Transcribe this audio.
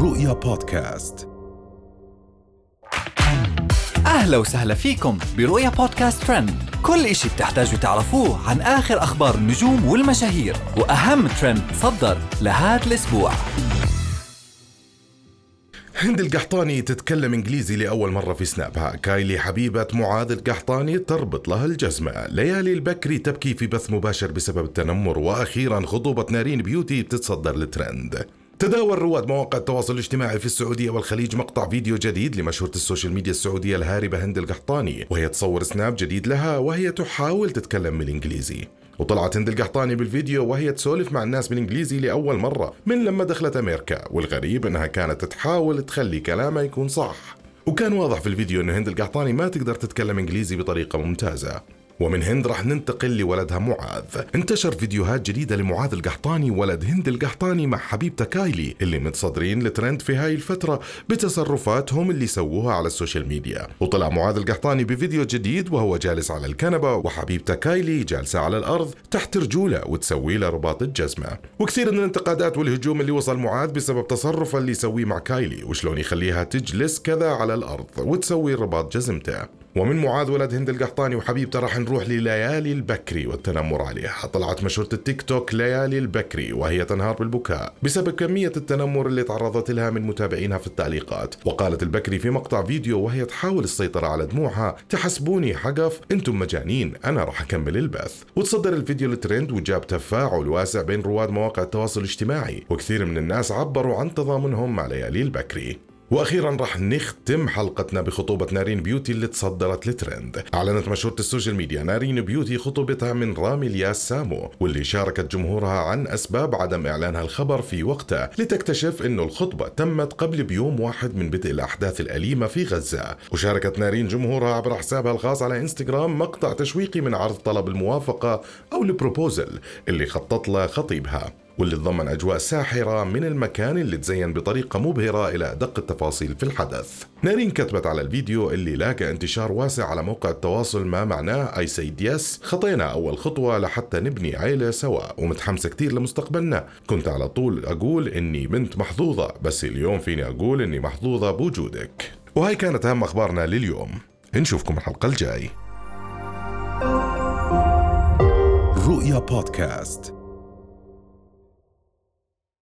رؤيا بودكاست. أهلا وسهلا فيكم برؤيا بودكاست ترند. كل إشي بتحتاجوا تعرفوه عن آخر أخبار النجوم والمشاهير وأهم ترند صدر لهذا الأسبوع. هند القحطاني تتكلم إنجليزي لأول مرة في سنابها، كايلي حبيبة معاذ القحطاني تربط لها الجزمة، ليالي البكري تبكي في بث مباشر بسبب التنمر، وأخيرا خطوبة نارين بيوتي بتتصدر الترند. تداول رواد مواقع التواصل الاجتماعي في السعودية والخليج مقطع فيديو جديد لمشهورة ال social media السعودية الهاربة هند القحطاني وهي تصور سناب جديد لها وهي تحاول تتكلم بالإنجليزي. وطلعت هند القحطاني بالفيديو وهي تسولف مع الناس بالإنجليزي لأول مرة من لما دخلت أمريكا والغريب أنها كانت تحاول تخلي كلامها يكون صح. وكان واضح في الفيديو انه هند القحطاني ما تقدر تتكلم إنجليزي بطريقة ممتازة. ومن هند راح ننتقل لولدها معاذ. انتشر فيديوهات جديدة لمعاذ القحطاني ولد هند القحطاني مع حبيبته كايلي اللي متصدرين الترند في هاي الفترة بتصرفاتهم اللي سووها على ال social media. وطلع معاذ القحطاني بفيديو جديد وهو جالس على الكنبة وحبيبته كايلي جالسة على الأرض تحت رجوله وتسوي له رباط الجزمة. وكثير من الانتقادات والهجوم اللي وصل معاذ بسبب تصرفه اللي يسويه مع كايلي وشلون يخليها تجلس كذا على الأرض وتسوي رباط جزمته. ومن معاذ ولد هند القحطاني وحبيبته راح نروح لليالي البكري والتنمر عليها. طلعت مشهورة التيك توك ليالي البكري وهي تنهار بالبكاء بسبب كمية التنمر اللي تعرضت لها من متابعينها في التعليقات. وقالت البكري في مقطع فيديو وهي تحاول السيطرة على دموعها تحسبوني حوقف أنتم مجانين أنا راح أكمل البث. وتصدر الفيديو الترند وجاب تفاعل واسع بين رواد مواقع التواصل الاجتماعي وكثير من الناس عبروا عن تضامنهم مع ليالي البكري. وأخيرا راح نختم حلقتنا بخطوبة نارين بيوتي اللي تصدرت الترند أعلنت مشهورة ال social media نارين بيوتي خطوبتها من رامي الياس سامو واللي شاركت جمهورها عن أسباب عدم إعلانها الخبر في وقتها لتكتشف إنه الخطبة تمت قبل بيوم واحد من بدء الأحداث الأليمة في غزة. وشاركت نارين جمهورها عبر حسابها الخاص على إنستغرام مقطع تشويقي من عرض طلب الموافقة أو البروبوزل اللي خطط له خطيبها. واللي تضمن أجواء ساحرة من المكان اللي تزين بطريقة مبهرة إلى أدق التفاصيل في الحدث. نارين كتبت على الفيديو اللي لاقى انتشار واسع على موقع التواصل ما معناه اي سيد يس خطينا أول خطوة لحتى نبني عيلة سوا ومتحمسة كتير لمستقبلنا. كنت على طول أقول إني بنت محظوظة بس اليوم فيني أقول إني محظوظة بوجودك. وهي كانت أهم أخبارنا لليوم. نشوفكم الحلقة الجاي. رؤيا بودكاست.